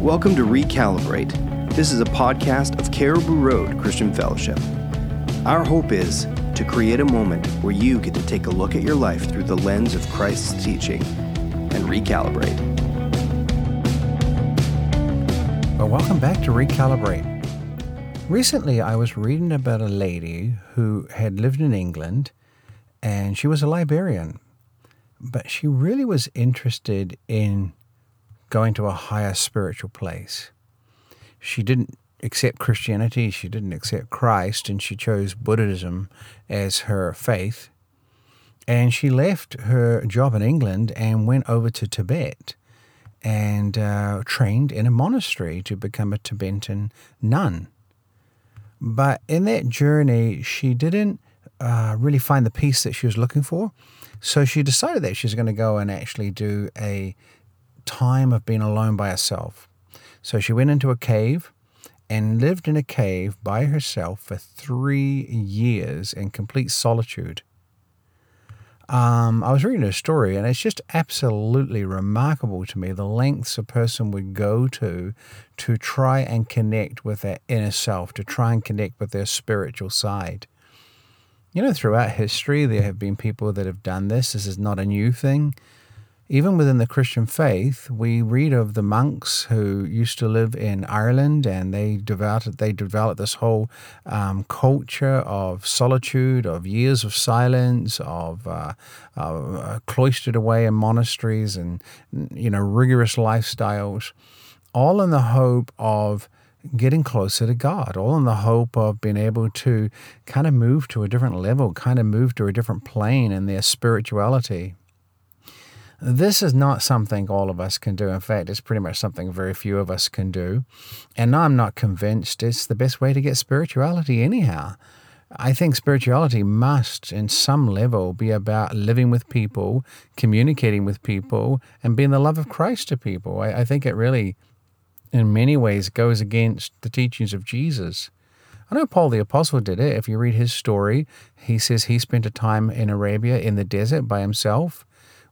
Welcome to Recalibrate. This is a podcast of Caribou Road Christian Fellowship. Our hope is to create a moment where you get to take a look at your life through the lens of Christ's teaching and recalibrate. Well, welcome back to Recalibrate. Recently, I was reading about a lady who had lived in England and she was a librarian, but she really was interested in going to a higher spiritual place. She didn't accept Christianity, she didn't accept Christ, and she chose Buddhism as her faith. And she left her job in England and went over to Tibet and uh, trained in a monastery to become a Tibetan nun. But in that journey, she didn't uh, really find the peace that she was looking for. So she decided that she was going to go and actually do a time of being alone by herself. So she went into a cave and lived in a cave by herself for three years in complete solitude. Um, I was reading her story, and it's just absolutely remarkable to me the lengths a person would go to to try and connect with their inner self, to try and connect with their spiritual side. You know, throughout history, there have been people that have done this. This is not a new thing even within the Christian faith, we read of the monks who used to live in Ireland, and they developed they developed this whole um, culture of solitude, of years of silence, of uh, uh, cloistered away in monasteries, and you know rigorous lifestyles, all in the hope of getting closer to God, all in the hope of being able to kind of move to a different level, kind of move to a different plane in their spirituality. This is not something all of us can do. In fact, it's pretty much something very few of us can do. And I'm not convinced it's the best way to get spirituality, anyhow. I think spirituality must, in some level, be about living with people, communicating with people, and being the love of Christ to people. I, I think it really, in many ways, goes against the teachings of Jesus. I know Paul the Apostle did it. If you read his story, he says he spent a time in Arabia in the desert by himself.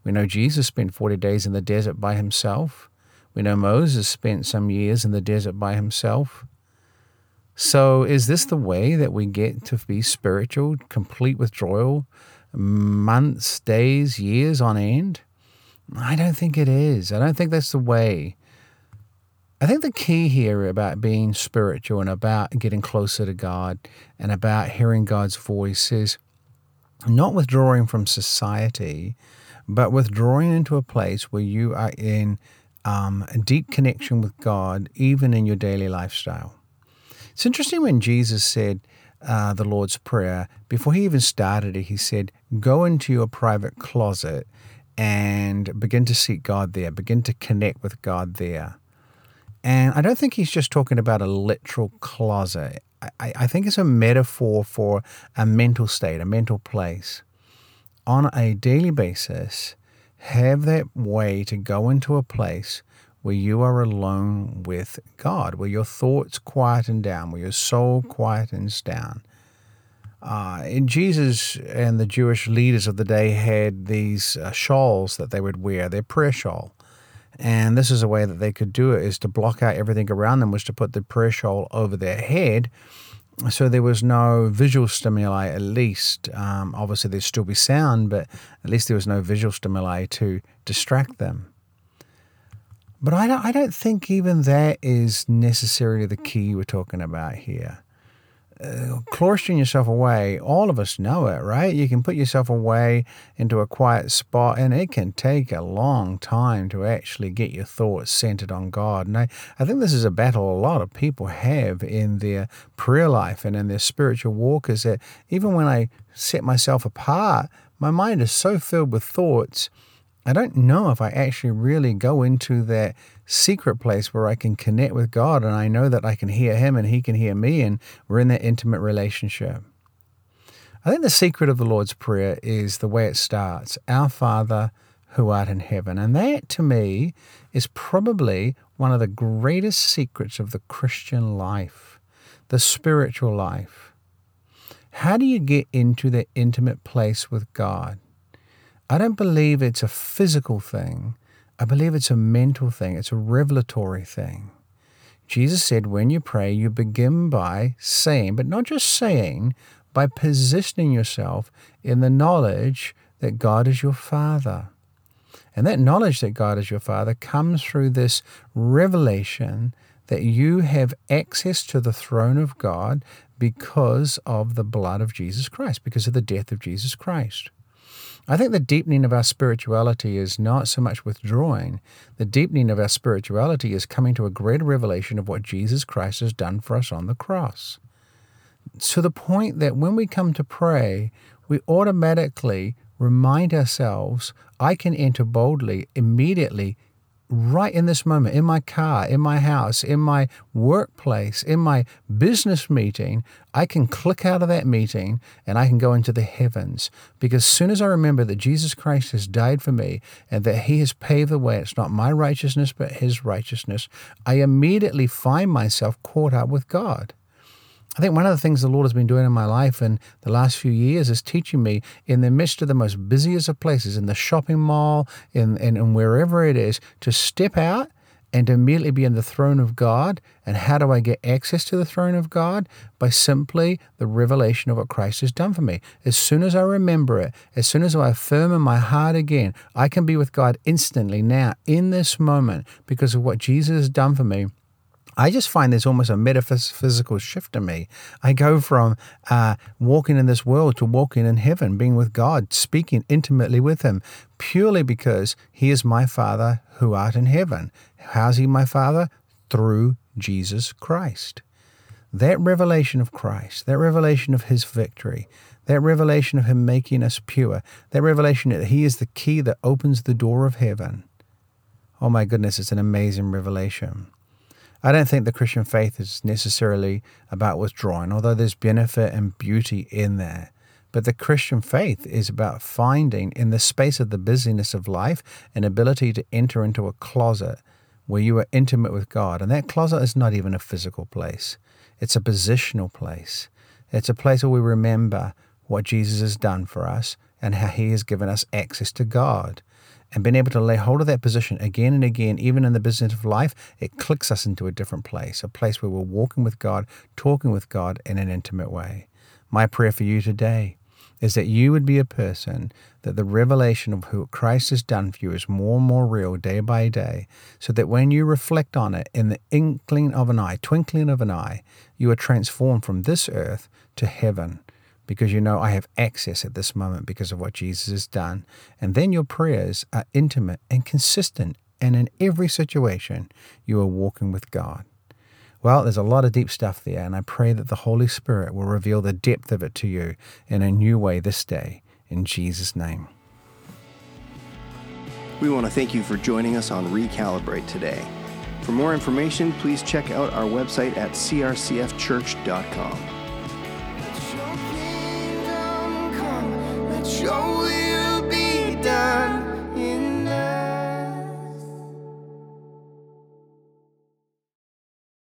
We know Jesus spent 40 days in the desert by himself. We know Moses spent some years in the desert by himself. So, is this the way that we get to be spiritual, complete withdrawal, months, days, years on end? I don't think it is. I don't think that's the way. I think the key here about being spiritual and about getting closer to God and about hearing God's voice is not withdrawing from society, but withdrawing into a place where you are in um, a deep connection with God, even in your daily lifestyle. It's interesting when Jesus said uh, the Lord's Prayer, before he even started it, he said, Go into your private closet and begin to seek God there, begin to connect with God there. And I don't think he's just talking about a literal closet. I, I think it's a metaphor for a mental state, a mental place on a daily basis, have that way to go into a place where you are alone with God, where your thoughts quieten down, where your soul quietens down. Uh, and Jesus and the Jewish leaders of the day had these uh, shawls that they would wear, their prayer shawl. And this is a way that they could do it, is to block out everything around them, was to put the prayer shawl over their head so there was no visual stimuli at least um, obviously there'd still be sound but at least there was no visual stimuli to distract them. But I don't, I don't think even that is necessarily the key we're talking about here uh, cloistering yourself away, all of us know it, right? You can put yourself away into a quiet spot, and it can take a long time to actually get your thoughts centered on God. And I, I think this is a battle a lot of people have in their prayer life and in their spiritual walk is that even when I set myself apart, my mind is so filled with thoughts I don't know if I actually really go into that secret place where I can connect with God and I know that I can hear Him and He can hear me and we're in that intimate relationship. I think the secret of the Lord's Prayer is the way it starts Our Father who art in heaven. And that to me is probably one of the greatest secrets of the Christian life, the spiritual life. How do you get into that intimate place with God? I don't believe it's a physical thing. I believe it's a mental thing. It's a revelatory thing. Jesus said, when you pray, you begin by saying, but not just saying, by positioning yourself in the knowledge that God is your Father. And that knowledge that God is your Father comes through this revelation that you have access to the throne of God because of the blood of Jesus Christ, because of the death of Jesus Christ. I think the deepening of our spirituality is not so much withdrawing. The deepening of our spirituality is coming to a greater revelation of what Jesus Christ has done for us on the cross. To the point that when we come to pray, we automatically remind ourselves I can enter boldly immediately right in this moment, in my car, in my house, in my workplace, in my business meeting, I can click out of that meeting and I can go into the heavens. Because as soon as I remember that Jesus Christ has died for me and that he has paved the way, it's not my righteousness, but his righteousness, I immediately find myself caught up with God. I think one of the things the Lord has been doing in my life in the last few years is teaching me in the midst of the most busiest of places, in the shopping mall, in, in, in wherever it is, to step out and to immediately be in the throne of God. And how do I get access to the throne of God? By simply the revelation of what Christ has done for me. As soon as I remember it, as soon as I affirm in my heart again, I can be with God instantly now, in this moment, because of what Jesus has done for me. I just find there's almost a metaphysical shift in me. I go from uh, walking in this world to walking in heaven, being with God, speaking intimately with Him, purely because He is my Father who art in heaven. How's He my Father? Through Jesus Christ. That revelation of Christ, that revelation of His victory, that revelation of Him making us pure, that revelation that He is the key that opens the door of heaven. Oh my goodness, it's an amazing revelation. I don't think the Christian faith is necessarily about withdrawing, although there's benefit and beauty in there. But the Christian faith is about finding, in the space of the busyness of life, an ability to enter into a closet where you are intimate with God. And that closet is not even a physical place, it's a positional place. It's a place where we remember what Jesus has done for us and how he has given us access to God and being able to lay hold of that position again and again, even in the business of life, it clicks us into a different place, a place where we're walking with God, talking with God in an intimate way. My prayer for you today is that you would be a person that the revelation of who Christ has done for you is more and more real day by day, so that when you reflect on it in the inkling of an eye, twinkling of an eye, you are transformed from this earth to heaven because you know I have access at this moment because of what Jesus has done. And then your prayers are intimate and consistent, and in every situation, you are walking with God. Well, there's a lot of deep stuff there, and I pray that the Holy Spirit will reveal the depth of it to you in a new way this day. In Jesus' name. We want to thank you for joining us on Recalibrate today. For more information, please check out our website at crcfchurch.com.